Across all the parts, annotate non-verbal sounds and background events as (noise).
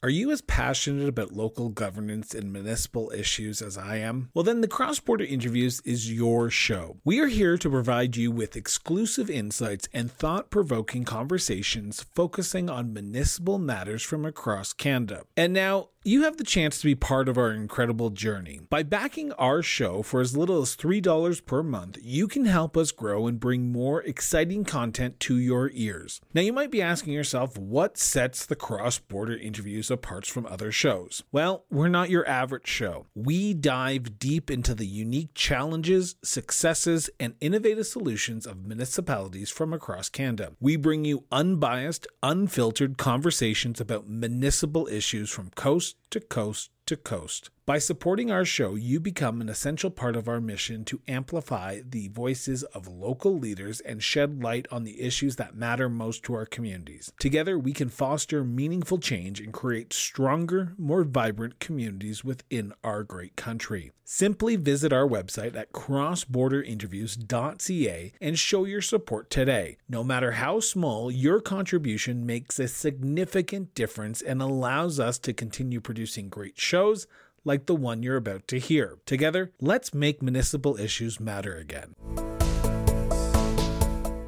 Are you as passionate about local governance and municipal issues as I am? Well, then the Cross Border Interviews is your show. We are here to provide you with exclusive insights and thought provoking conversations focusing on municipal matters from across Canada. And now, you have the chance to be part of our incredible journey. By backing our show for as little as $3 per month, you can help us grow and bring more exciting content to your ears. Now, you might be asking yourself, what sets the cross border interviews apart from other shows? Well, we're not your average show. We dive deep into the unique challenges, successes, and innovative solutions of municipalities from across Canada. We bring you unbiased, unfiltered conversations about municipal issues from coast to coast to coast. By supporting our show, you become an essential part of our mission to amplify the voices of local leaders and shed light on the issues that matter most to our communities. Together, we can foster meaningful change and create stronger, more vibrant communities within our great country. Simply visit our website at crossborderinterviews.ca and show your support today. No matter how small, your contribution makes a significant difference and allows us to continue producing great shows like the one you're about to hear. Together, let's make municipal issues matter again.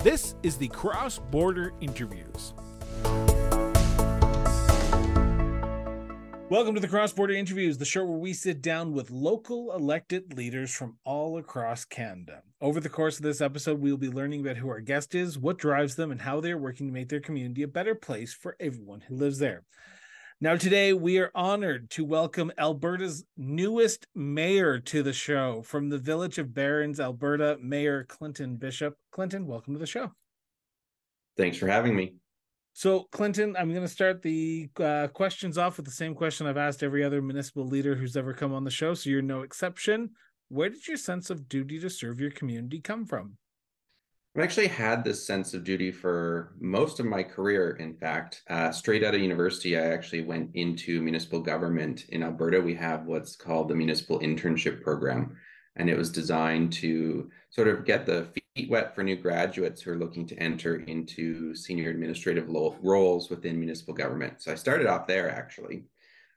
This is the Cross Border Interviews. Welcome to the Cross Border Interviews, the show where we sit down with local elected leaders from all across Canada. Over the course of this episode, we will be learning about who our guest is, what drives them, and how they are working to make their community a better place for everyone who lives there. Now, today we are honored to welcome Alberta's newest mayor to the show from the village of Barons, Alberta, Mayor Clinton Bishop. Clinton, welcome to the show. Thanks for having me. So, Clinton, I'm going to start the uh, questions off with the same question I've asked every other municipal leader who's ever come on the show. So, you're no exception. Where did your sense of duty to serve your community come from? I've actually had this sense of duty for most of my career. In fact, uh, straight out of university, I actually went into municipal government in Alberta. We have what's called the municipal internship program, and it was designed to sort of get the feet wet for new graduates who are looking to enter into senior administrative roles within municipal government. So I started off there actually,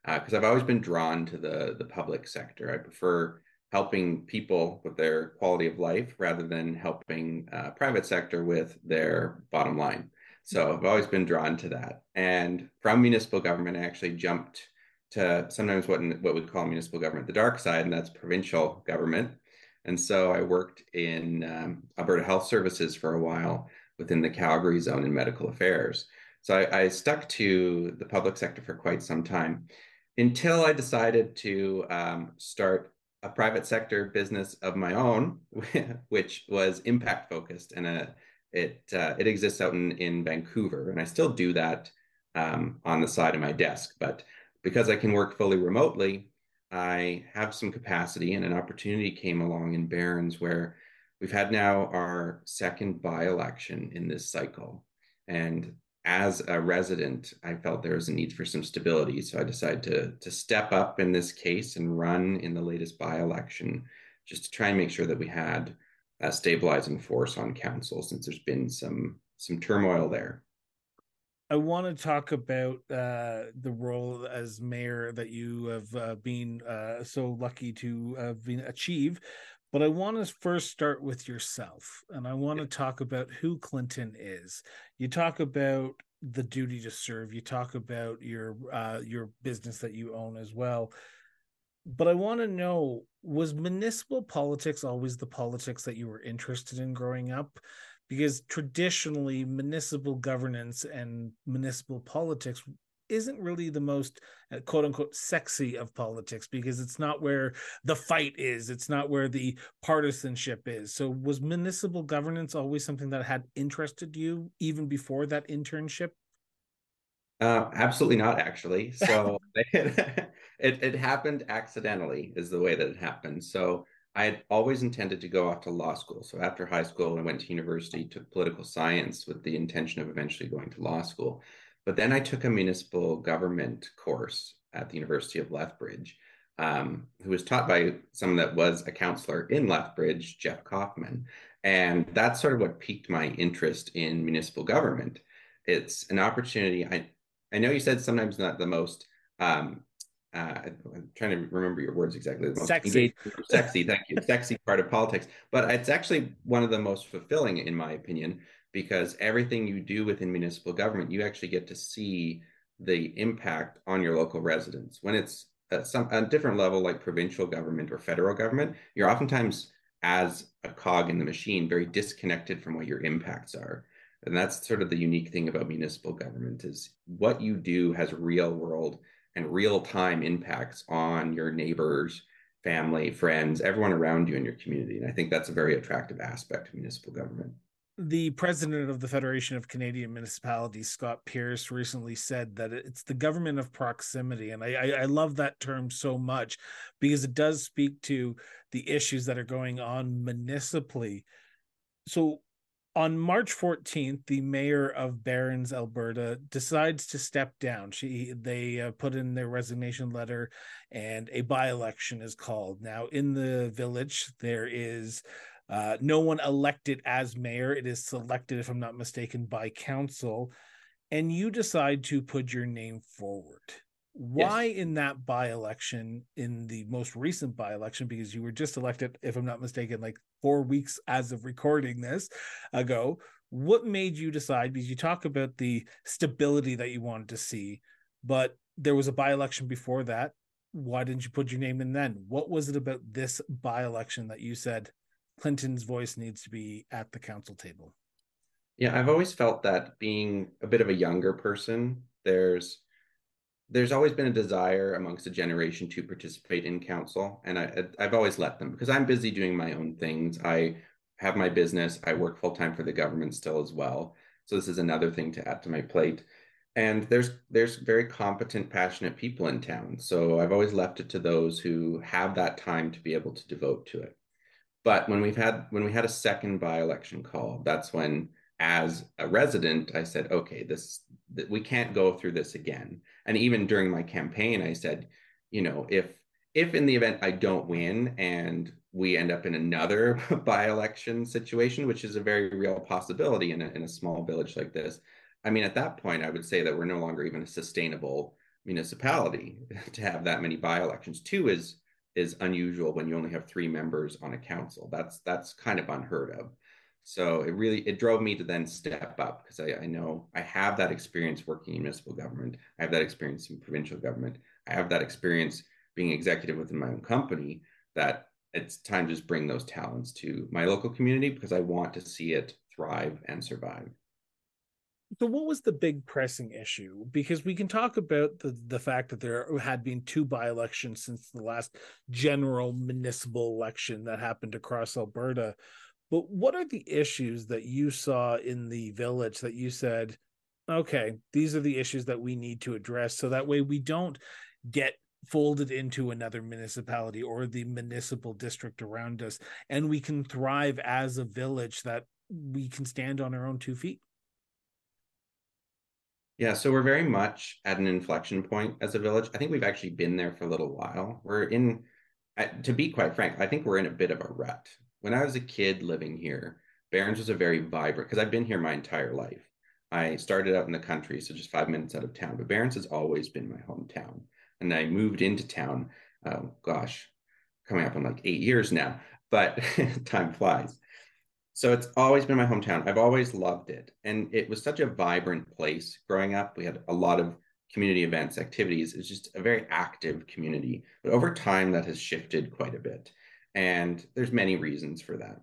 because uh, I've always been drawn to the the public sector. I prefer helping people with their quality of life rather than helping uh, private sector with their bottom line. So I've always been drawn to that. And from municipal government, I actually jumped to sometimes what what we call municipal government, the dark side, and that's provincial government. And so I worked in um, Alberta Health Services for a while within the Calgary zone in medical affairs. So I, I stuck to the public sector for quite some time until I decided to um, start a private sector business of my own, (laughs) which was impact focused, and a, uh, it uh, it exists out in in Vancouver, and I still do that um, on the side of my desk. But because I can work fully remotely, I have some capacity, and an opportunity came along in Barons where we've had now our second by election in this cycle, and as a resident, I felt there was a need for some stability. So I decided to, to step up in this case and run in the latest by election just to try and make sure that we had a stabilizing force on council since there's been some some turmoil there. I want to talk about uh, the role as mayor that you have uh, been uh, so lucky to have been achieve, but I want to first start with yourself, and I want to talk about who Clinton is. You talk about the duty to serve. You talk about your uh, your business that you own as well. But I want to know: was municipal politics always the politics that you were interested in growing up? Because traditionally, municipal governance and municipal politics isn't really the most uh, quote unquote sexy of politics because it's not where the fight is it's not where the partisanship is. So was municipal governance always something that had interested you even before that internship? Uh, absolutely not actually. So (laughs) (laughs) it, it happened accidentally is the way that it happened. So i had always intended to go off to law school. So after high school i went to university took political science with the intention of eventually going to law school but then I took a municipal government course at the University of Lethbridge, um, who was taught by someone that was a counselor in Lethbridge, Jeff Coffman. And that's sort of what piqued my interest in municipal government. It's an opportunity. I, I know you said sometimes not the most um, uh, I'm trying to remember your words exactly. The most sexy, sexy. Thank you. Sexy part of politics, but it's actually one of the most fulfilling, in my opinion, because everything you do within municipal government, you actually get to see the impact on your local residents. When it's at some a different level, like provincial government or federal government, you're oftentimes as a cog in the machine, very disconnected from what your impacts are. And that's sort of the unique thing about municipal government is what you do has real world and real time impacts on your neighbors, family, friends, everyone around you in your community. And I think that's a very attractive aspect of municipal government. The president of the Federation of Canadian Municipalities, Scott Pearce, recently said that it's the government of proximity. And I, I, love that term so much because it does speak to the issues that are going on municipally. So, on March 14th, the mayor of Barons, Alberta, decides to step down. She they uh, put in their resignation letter, and a by-election is called. Now, in the village, there is uh, no one elected as mayor. It is selected, if I'm not mistaken, by council, and you decide to put your name forward. Why yes. in that by-election, in the most recent by-election, because you were just elected, if I'm not mistaken, like four weeks as of recording this ago. What made you decide? Because you talk about the stability that you wanted to see, but there was a by-election before that. Why didn't you put your name in then? What was it about this by-election that you said Clinton's voice needs to be at the council table? Yeah, I've always felt that being a bit of a younger person, there's there's always been a desire amongst a generation to participate in council and I, i've always let them because i'm busy doing my own things. I have my business i work full-time for the government still as well. So this is another thing to add to my plate. And there's there's very competent passionate people in town. So i've always left it to those who have that time to be able to devote to it but when we've had when we had a second by-election call that's when as a resident i said okay this we can't go through this again. And even during my campaign i said you know if if in the event i don't win and we end up in another (laughs) by-election situation which is a very real possibility in a, in a small village like this i mean at that point i would say that we're no longer even a sustainable municipality (laughs) to have that many by-elections. Two is is unusual when you only have three members on a council that's that's kind of unheard of so it really it drove me to then step up because I, I know I have that experience working in municipal government. I have that experience in provincial government. I have that experience being executive within my own company that it's time to just bring those talents to my local community because I want to see it thrive and survive. So, what was the big pressing issue? Because we can talk about the, the fact that there had been two by elections since the last general municipal election that happened across Alberta. But what are the issues that you saw in the village that you said, okay, these are the issues that we need to address so that way we don't get folded into another municipality or the municipal district around us and we can thrive as a village that we can stand on our own two feet? Yeah, so we're very much at an inflection point as a village. I think we've actually been there for a little while. We're in, to be quite frank, I think we're in a bit of a rut when I was a kid living here, Barons was a very vibrant because I've been here my entire life. I started out in the country, so just five minutes out of town, but Barons has always been my hometown. And I moved into town, oh, gosh, coming up on like eight years now, but (laughs) time flies. So it's always been my hometown. I've always loved it. And it was such a vibrant place growing up. We had a lot of community events, activities. It's just a very active community. But over time, that has shifted quite a bit. And there's many reasons for that.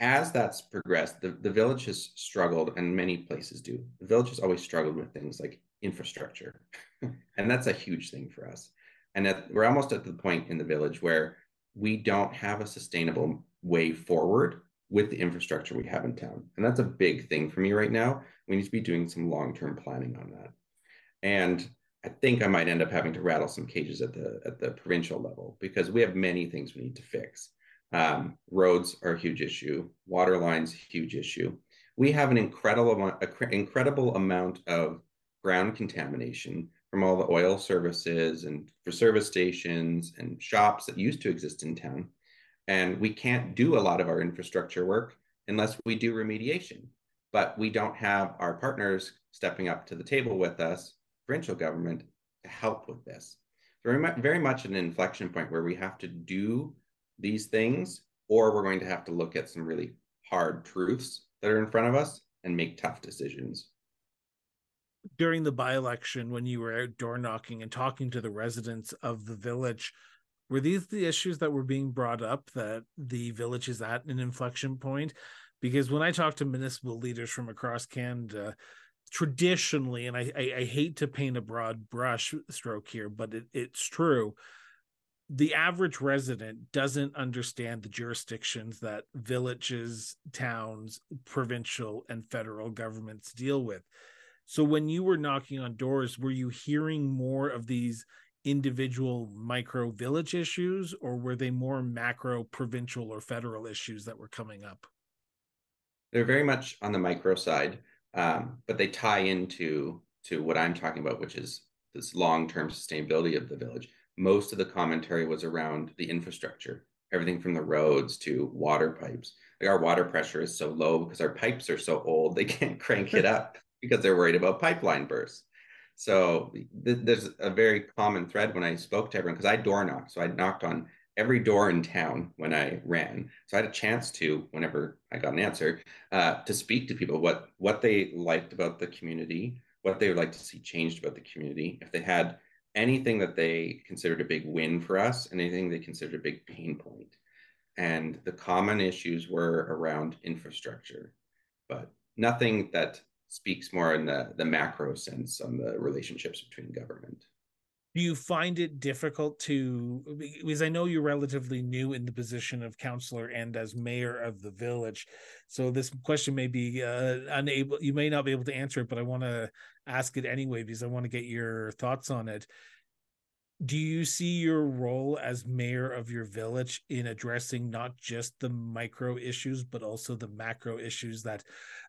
As that's progressed, the, the village has struggled, and many places do. The village has always struggled with things like infrastructure. (laughs) and that's a huge thing for us. And at, we're almost at the point in the village where we don't have a sustainable way forward with the infrastructure we have in town. And that's a big thing for me right now. We need to be doing some long term planning on that. And I think I might end up having to rattle some cages at the at the provincial level because we have many things we need to fix. Um, roads are a huge issue. Water lines, huge issue. We have an incredible amount, incredible amount of ground contamination from all the oil services and for service stations and shops that used to exist in town. And we can't do a lot of our infrastructure work unless we do remediation. But we don't have our partners stepping up to the table with us provincial government to help with this. Very very much an inflection point where we have to do these things, or we're going to have to look at some really hard truths that are in front of us and make tough decisions. During the by election, when you were out door knocking and talking to the residents of the village, were these the issues that were being brought up that the village is at an inflection point? Because when I talk to municipal leaders from across Canada, traditionally, and I, I, I hate to paint a broad brush stroke here, but it, it's true the average resident doesn't understand the jurisdictions that villages, towns, provincial, and federal governments deal with. So when you were knocking on doors, were you hearing more of these individual micro village issues, or were they more macro provincial or federal issues that were coming up? They're very much on the micro side, um, but they tie into to what I'm talking about, which is this long-term sustainability of the village most of the commentary was around the infrastructure, everything from the roads to water pipes. Like our water pressure is so low because our pipes are so old, they can't crank it up (laughs) because they're worried about pipeline bursts. So th- there's a very common thread when I spoke to everyone because I door knocked. So I knocked on every door in town when I ran. So I had a chance to, whenever I got an answer, uh, to speak to people what what they liked about the community, what they would like to see changed about the community, if they had anything that they considered a big win for us anything they considered a big pain point. And the common issues were around infrastructure, but nothing that speaks more in the, the macro sense on the relationships between government. Do you find it difficult to, because I know you're relatively new in the position of councillor and as mayor of the village. So this question may be uh, unable, you may not be able to answer it, but I want to ask it anyway because I want to get your thoughts on it. Do you see your role as mayor of your village in addressing not just the micro issues, but also the macro issues that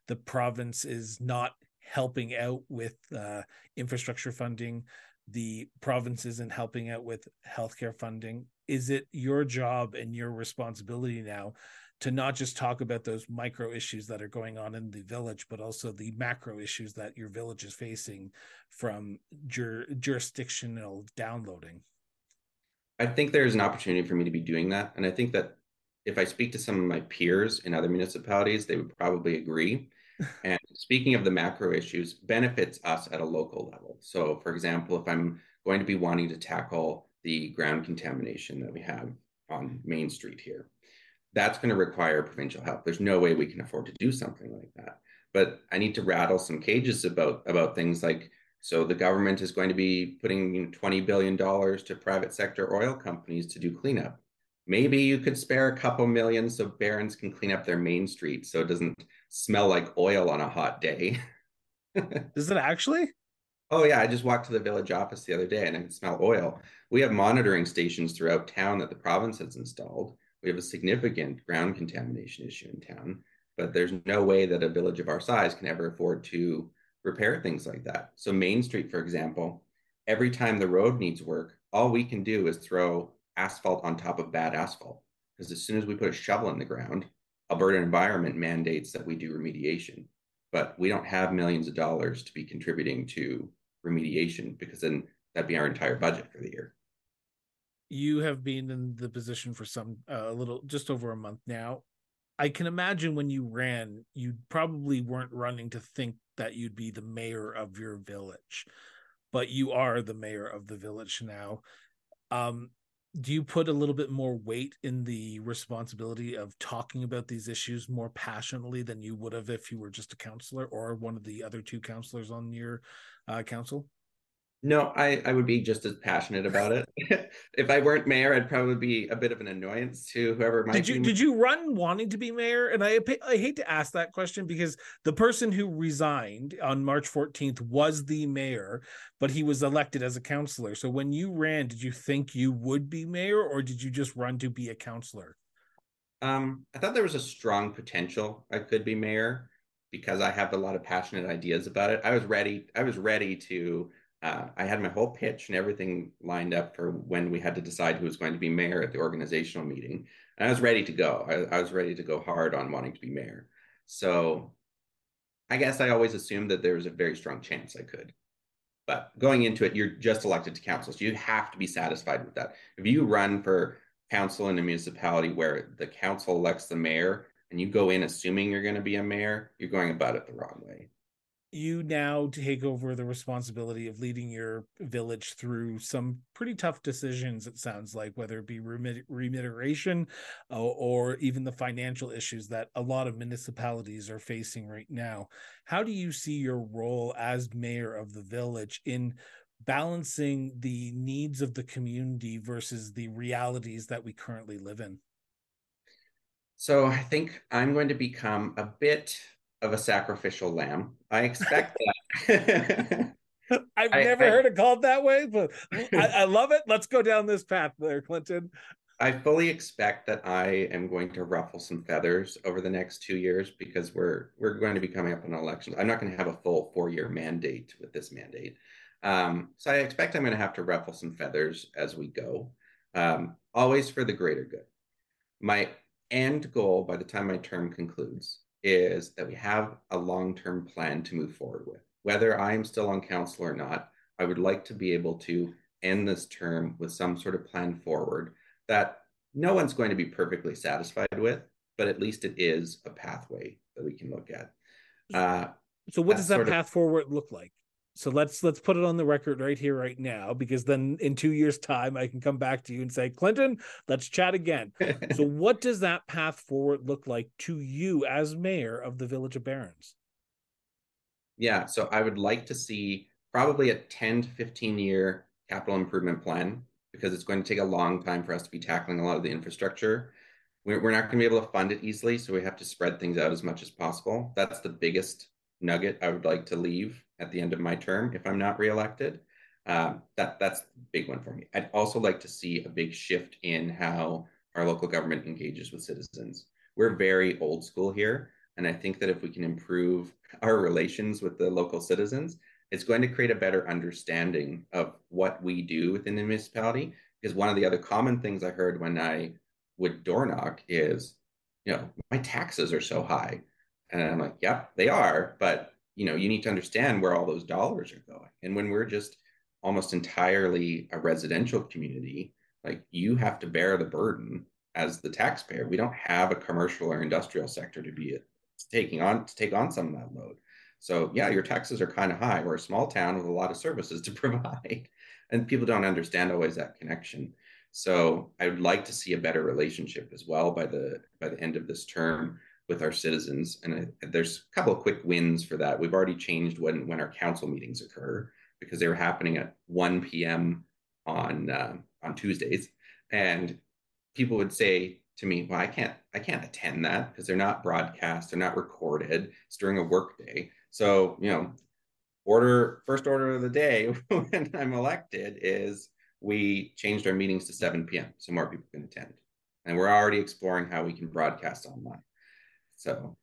the province is not helping out with uh, infrastructure funding, the province isn't helping out with healthcare funding? Is it your job and your responsibility now to not just talk about those micro issues that are going on in the village, but also the macro issues that your village is facing from jur- jurisdictional downloading. I think there's an opportunity for me to be doing that. And I think that if I speak to some of my peers in other municipalities, they would probably agree. (laughs) and speaking of the macro issues, benefits us at a local level. So, for example, if I'm going to be wanting to tackle the ground contamination that we have on Main Street here, that's going to require provincial help. There's no way we can afford to do something like that. But I need to rattle some cages about about things like so the government is going to be putting 20 billion dollars to private sector oil companies to do cleanup. Maybe you could spare a couple million so Barons can clean up their main street so it doesn't smell like oil on a hot day. (laughs) Does it actually? Oh yeah, I just walked to the village office the other day and I can smell oil. We have monitoring stations throughout town that the province has installed we have a significant ground contamination issue in town, but there's no way that a village of our size can ever afford to repair things like that. So, Main Street, for example, every time the road needs work, all we can do is throw asphalt on top of bad asphalt. Because as soon as we put a shovel in the ground, Alberta Environment mandates that we do remediation. But we don't have millions of dollars to be contributing to remediation because then that'd be our entire budget for the year you have been in the position for some uh, a little just over a month now i can imagine when you ran you probably weren't running to think that you'd be the mayor of your village but you are the mayor of the village now um, do you put a little bit more weight in the responsibility of talking about these issues more passionately than you would have if you were just a counselor or one of the other two counselors on your uh, council no, I, I would be just as passionate about it. (laughs) if I weren't mayor, I'd probably be a bit of an annoyance to whoever might. Did you be... did you run wanting to be mayor? And I I hate to ask that question because the person who resigned on March 14th was the mayor, but he was elected as a councilor. So when you ran, did you think you would be mayor, or did you just run to be a councilor? Um, I thought there was a strong potential I could be mayor because I have a lot of passionate ideas about it. I was ready. I was ready to uh, I had my whole pitch and everything lined up for when we had to decide who was going to be mayor at the organizational meeting. And I was ready to go. I, I was ready to go hard on wanting to be mayor. So I guess I always assumed that there was a very strong chance I could. But going into it, you're just elected to council. So you have to be satisfied with that. If you run for council in a municipality where the council elects the mayor and you go in assuming you're going to be a mayor, you're going about it the wrong way you now take over the responsibility of leading your village through some pretty tough decisions it sounds like whether it be remuneration uh, or even the financial issues that a lot of municipalities are facing right now. How do you see your role as mayor of the village in balancing the needs of the community versus the realities that we currently live in? So i think i'm going to become a bit of a sacrificial lamb. I expect (laughs) that. I've I, never I, heard it called that way, but (laughs) I, I love it. Let's go down this path there, Clinton. I fully expect that I am going to ruffle some feathers over the next two years because we're we're going to be coming up on elections. I'm not going to have a full four year mandate with this mandate, um, so I expect I'm going to have to ruffle some feathers as we go, um, always for the greater good. My end goal by the time my term concludes is that we have a long term plan to move forward with. Whether I'm still on council or not, I would like to be able to end this term with some sort of plan forward that no one's going to be perfectly satisfied with, but at least it is a pathway that we can look at. Uh, so, what does that path of, forward look like? So let's let's put it on the record right here, right now, because then in two years' time I can come back to you and say, Clinton, let's chat again. so (laughs) what does that path forward look like to you as mayor of the village of Barons? Yeah, so I would like to see probably a 10 to 15 year capital improvement plan because it's going to take a long time for us to be tackling a lot of the infrastructure. We're, we're not going to be able to fund it easily, so we have to spread things out as much as possible. That's the biggest nugget I would like to leave at the end of my term if I'm not reelected. Um, that that's a big one for me. I'd also like to see a big shift in how our local government engages with citizens. We're very old school here, and I think that if we can improve our relations with the local citizens, it's going to create a better understanding of what we do within the municipality. Because one of the other common things I heard when I would door knock is, you know, my taxes are so high. And I'm like, yep, they are, but you know, you need to understand where all those dollars are going. And when we're just almost entirely a residential community, like you have to bear the burden as the taxpayer. We don't have a commercial or industrial sector to be taking on to take on some of that load. So yeah, your taxes are kind of high. We're a small town with a lot of services to (laughs) provide, and people don't understand always that connection. So I would like to see a better relationship as well by the by the end of this term with our citizens. And there's a couple of quick wins for that. We've already changed when when our council meetings occur because they were happening at 1 p.m. on uh, on Tuesdays, and people would say to me, "Well, I can't I can't attend that because they're not broadcast, they're not recorded. It's during a work day." So you know, order first order of the day (laughs) when I'm elected is we changed our meetings to 7 p.m. so more people can attend. And we're already exploring how we can broadcast online. So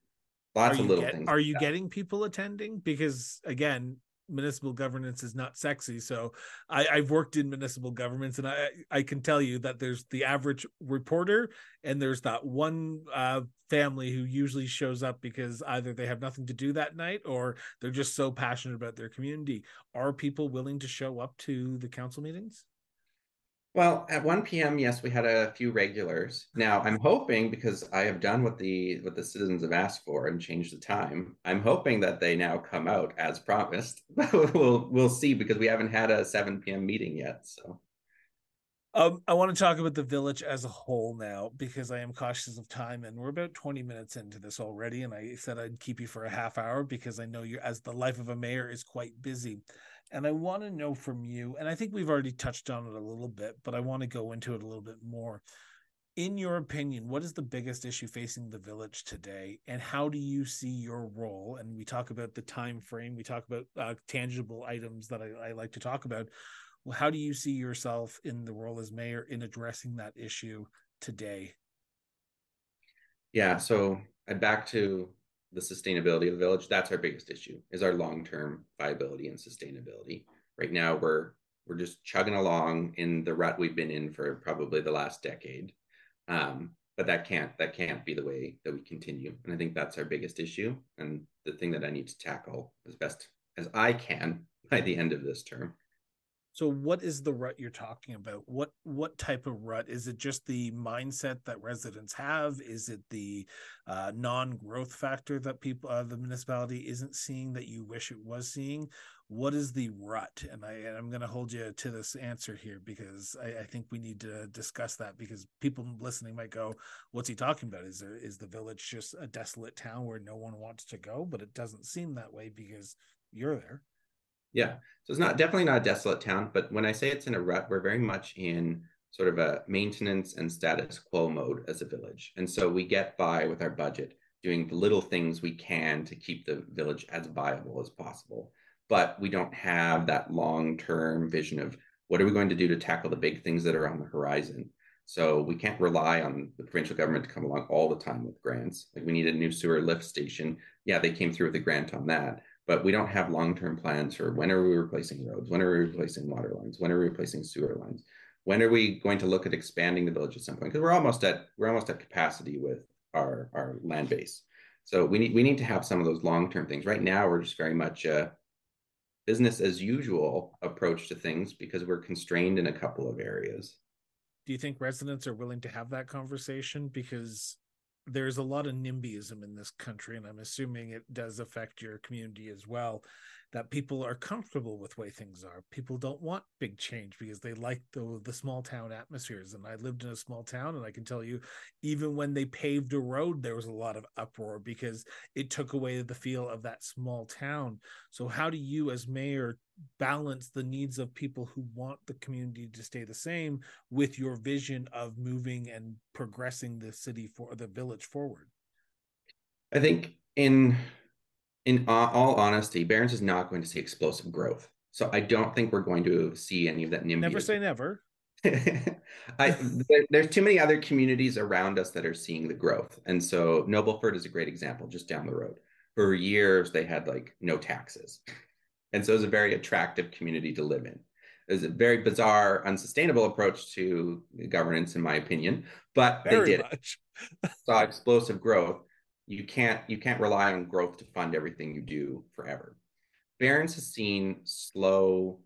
lots of little get, things. Are like you that. getting people attending? Because again, municipal governance is not sexy. So I, I've worked in municipal governments, and I I can tell you that there's the average reporter, and there's that one uh, family who usually shows up because either they have nothing to do that night or they're just so passionate about their community. Are people willing to show up to the council meetings? Well, at 1 p.m., yes, we had a few regulars. Now, I'm hoping because I have done what the what the citizens have asked for and changed the time. I'm hoping that they now come out as promised. (laughs) we'll we'll see because we haven't had a 7 p.m. meeting yet. So, um, I want to talk about the village as a whole now because I am cautious of time, and we're about 20 minutes into this already. And I said I'd keep you for a half hour because I know you, as the life of a mayor, is quite busy. And I want to know from you, and I think we've already touched on it a little bit, but I want to go into it a little bit more. In your opinion, what is the biggest issue facing the village today, and how do you see your role? And we talk about the time frame, we talk about uh, tangible items that I, I like to talk about. Well, how do you see yourself in the role as mayor in addressing that issue today? Yeah, so I back to the sustainability of the village that's our biggest issue is our long-term viability and sustainability. Right now we're we're just chugging along in the rut we've been in for probably the last decade. Um, but that can't that can't be the way that we continue. And i think that's our biggest issue. And the thing that i need to tackle as best as i can by the end of this term. So what is the rut you're talking about? What what type of rut? Is it just the mindset that residents have? Is it the uh, non-growth factor that people uh, the municipality isn't seeing that you wish it was seeing? What is the rut? And I and I'm going to hold you to this answer here because I, I, think we need to discuss that because people listening might go, "What's he talking about? Is there is the village just a desolate town where no one wants to go?" But it doesn't seem that way because you're there. Yeah. So it's not definitely not a desolate town, but when I say it's in a rut, we're very much in sort of a maintenance and status quo mode as a village. And so we get by with our budget doing the little things we can to keep the village as viable as possible. But we don't have that long-term vision of what are we going to do to tackle the big things that are on the horizon. So we can't rely on the provincial government to come along all the time with grants. Like we need a new sewer lift station. Yeah, they came through with a grant on that but we don't have long-term plans for when are we replacing roads? When are we replacing water lines? When are we replacing sewer lines? When are we going to look at expanding the village at some point? Because we're almost at we're almost at capacity with our our land base. So we need we need to have some of those long-term things. Right now we're just very much a business as usual approach to things because we're constrained in a couple of areas. Do you think residents are willing to have that conversation? Because there's a lot of NIMBYism in this country, and I'm assuming it does affect your community as well. That people are comfortable with way things are. People don't want big change because they like the the small town atmospheres. And I lived in a small town, and I can tell you, even when they paved a road, there was a lot of uproar because it took away the feel of that small town. So, how do you, as mayor, balance the needs of people who want the community to stay the same with your vision of moving and progressing the city for the village forward i think in in all honesty barons is not going to see explosive growth. So i don't think we're going to see any of that NIMBY never say never. (laughs) I, there, there's too many other communities around us that are seeing the growth. And so nobleford is a great example just down the road. For years they had like no taxes. And so it's a very attractive community to live in. It's a very bizarre, unsustainable approach to governance, in my opinion, but very they did saw explosive growth. You can't you can't rely on growth to fund everything you do forever. Barons has seen slow,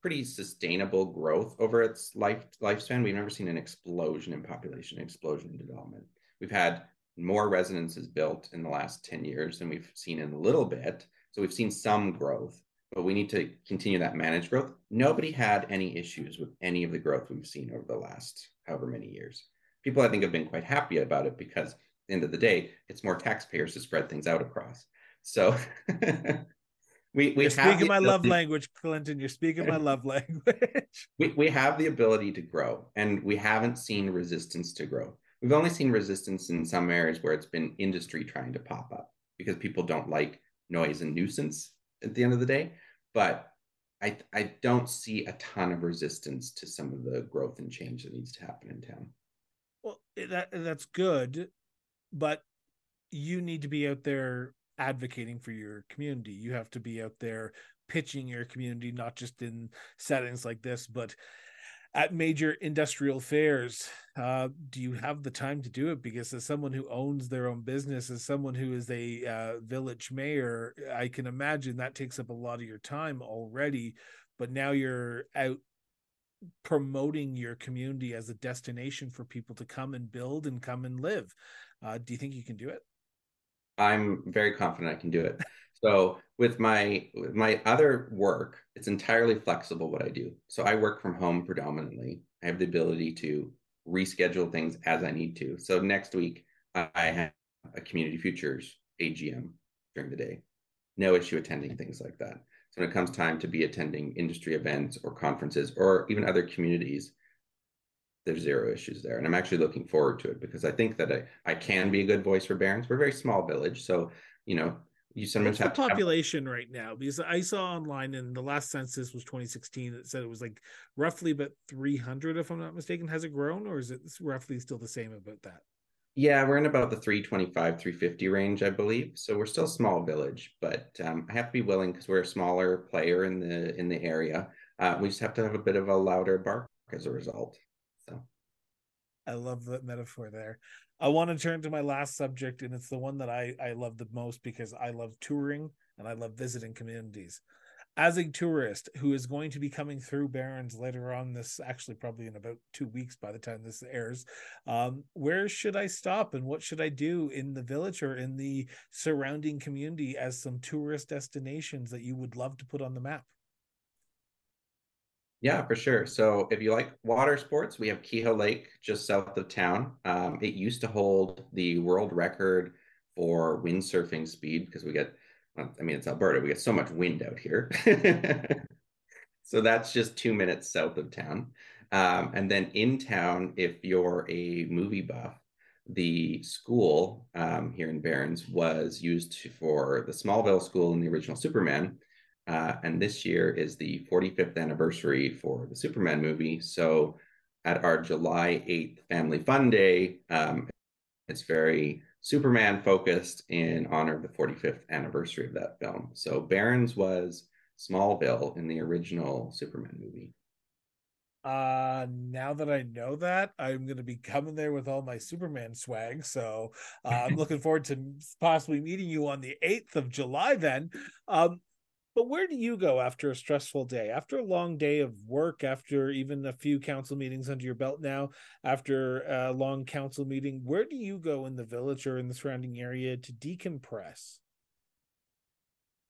pretty sustainable growth over its life lifespan. We've never seen an explosion in population, explosion in development. We've had more residences built in the last 10 years than we've seen in a little bit. So we've seen some growth, but we need to continue that managed growth. Nobody had any issues with any of the growth we've seen over the last however many years. People, I think, have been quite happy about it because end of the day, it's more taxpayers to spread things out across. So (laughs) we, we you're speaking my love language, Clinton. You're speaking my love language. (laughs) we, we have the ability to grow, and we haven't seen resistance to grow. We've only seen resistance in some areas where it's been industry trying to pop up because people don't like noise and nuisance at the end of the day but I I don't see a ton of resistance to some of the growth and change that needs to happen in town. Well, eh, that that's good, but you need to be out there advocating for your community. You have to be out there pitching your community, not just in settings like this, but at major industrial fairs. Uh, do you have the time to do it? Because as someone who owns their own business as someone who is a uh, village mayor i can imagine that takes up a lot of your time already but now you're out promoting your community as a destination for people to come and build and come and live uh, do you think you can do it i'm very confident i can do it so with my with my other work, it's entirely flexible what I do. So I work from home predominantly. I have the ability to reschedule things as I need to. So next week I have a community futures AGM during the day. No issue attending things like that. So when it comes time to be attending industry events or conferences or even other communities, there's zero issues there. And I'm actually looking forward to it because I think that I, I can be a good voice for Barons. We're a very small village. So, you know, you sometimes What's have the population have... right now because I saw online in the last census was 2016. It said it was like roughly about 300, if I'm not mistaken. Has it grown or is it roughly still the same about that? Yeah, we're in about the 325, 350 range, I believe. So we're still a small village, but um, I have to be willing because we're a smaller player in the in the area. Uh, we just have to have a bit of a louder bark as a result. I love that metaphor there. I want to turn to my last subject, and it's the one that I, I love the most because I love touring and I love visiting communities. as a tourist who is going to be coming through Barons later on this actually probably in about two weeks by the time this airs, um, where should I stop and what should I do in the village or in the surrounding community as some tourist destinations that you would love to put on the map? Yeah, for sure. So if you like water sports, we have Keho Lake just south of town. Um, it used to hold the world record for windsurfing speed because we get I mean, it's Alberta. We get so much wind out here. (laughs) so that's just two minutes south of town. Um, and then in town, if you're a movie buff, the school um, here in Barons was used for the Smallville School in the original Superman. Uh, and this year is the 45th anniversary for the Superman movie. So at our July 8th Family Fun Day, um, it's very Superman focused in honor of the 45th anniversary of that film. So Barons was Smallville in the original Superman movie. Uh now that I know that, I'm gonna be coming there with all my Superman swag. So uh, I'm (laughs) looking forward to possibly meeting you on the 8th of July then. Um but where do you go after a stressful day? After a long day of work, after even a few council meetings under your belt now, after a long council meeting, where do you go in the village or in the surrounding area to decompress?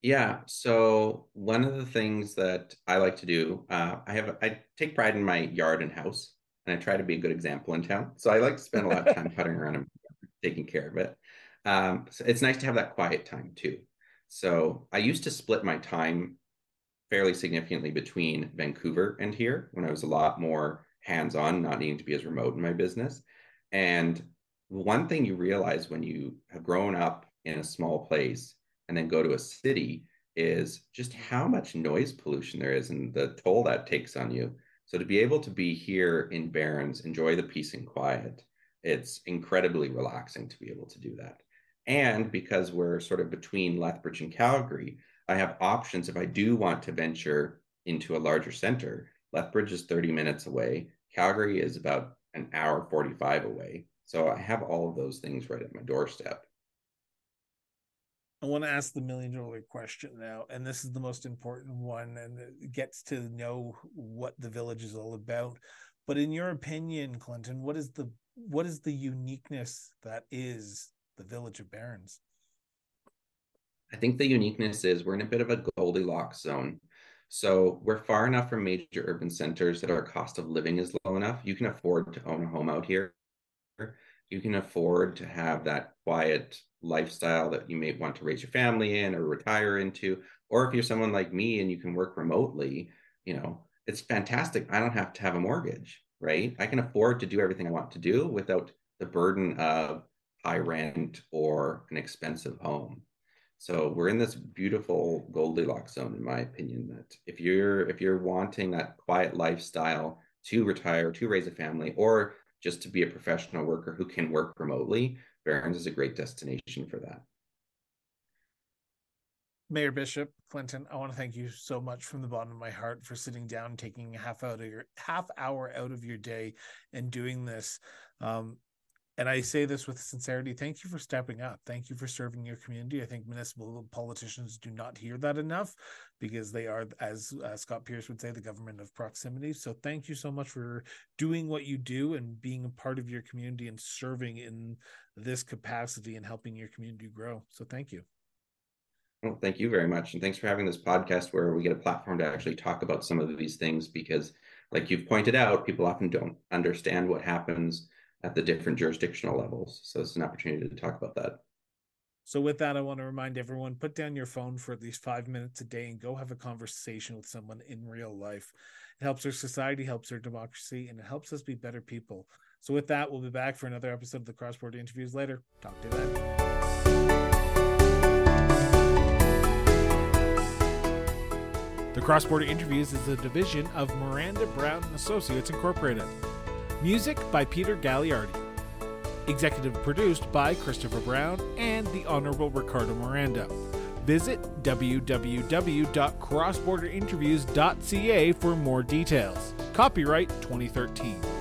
Yeah, so one of the things that I like to do, uh, I have I take pride in my yard and house, and I try to be a good example in town. So I like to spend a lot of time (laughs) puttering around and taking care of it. Um, so it's nice to have that quiet time too. So I used to split my time fairly significantly between Vancouver and here when I was a lot more hands on, not needing to be as remote in my business. And one thing you realize when you have grown up in a small place and then go to a city is just how much noise pollution there is and the toll that takes on you. So to be able to be here in Barons, enjoy the peace and quiet, it's incredibly relaxing to be able to do that. And because we're sort of between Lethbridge and Calgary, I have options if I do want to venture into a larger center. Lethbridge is 30 minutes away. Calgary is about an hour 45 away. So I have all of those things right at my doorstep. I want to ask the million dollar question now, and this is the most important one, and it gets to know what the village is all about. But in your opinion, Clinton, what is the what is the uniqueness that is the village of Barons? I think the uniqueness is we're in a bit of a Goldilocks zone. So we're far enough from major urban centers that our cost of living is low enough. You can afford to own a home out here. You can afford to have that quiet lifestyle that you may want to raise your family in or retire into. Or if you're someone like me and you can work remotely, you know, it's fantastic. I don't have to have a mortgage, right? I can afford to do everything I want to do without the burden of high rent or an expensive home. So we're in this beautiful Goldilocks zone, in my opinion. That if you're if you're wanting that quiet lifestyle to retire, to raise a family, or just to be a professional worker who can work remotely, Barons is a great destination for that. Mayor Bishop Clinton, I want to thank you so much from the bottom of my heart for sitting down, taking half out of your half hour out of your day, and doing this. Um, and I say this with sincerity. Thank you for stepping up. Thank you for serving your community. I think municipal politicians do not hear that enough because they are, as uh, Scott Pearce would say, the government of proximity. So thank you so much for doing what you do and being a part of your community and serving in this capacity and helping your community grow. So thank you. Well, thank you very much. And thanks for having this podcast where we get a platform to actually talk about some of these things because, like you've pointed out, people often don't understand what happens at the different jurisdictional levels. So it's an opportunity to talk about that. So, with that, I want to remind everyone put down your phone for at least five minutes a day and go have a conversation with someone in real life. It helps our society, helps our democracy, and it helps us be better people. So, with that, we'll be back for another episode of the Cross Border Interviews later. Talk to you then. The Cross Border Interviews is a division of Miranda Brown Associates Incorporated. Music by Peter Gagliardi. Executive produced by Christopher Brown and the Honorable Ricardo Miranda. Visit www.crossborderinterviews.ca for more details. Copyright 2013.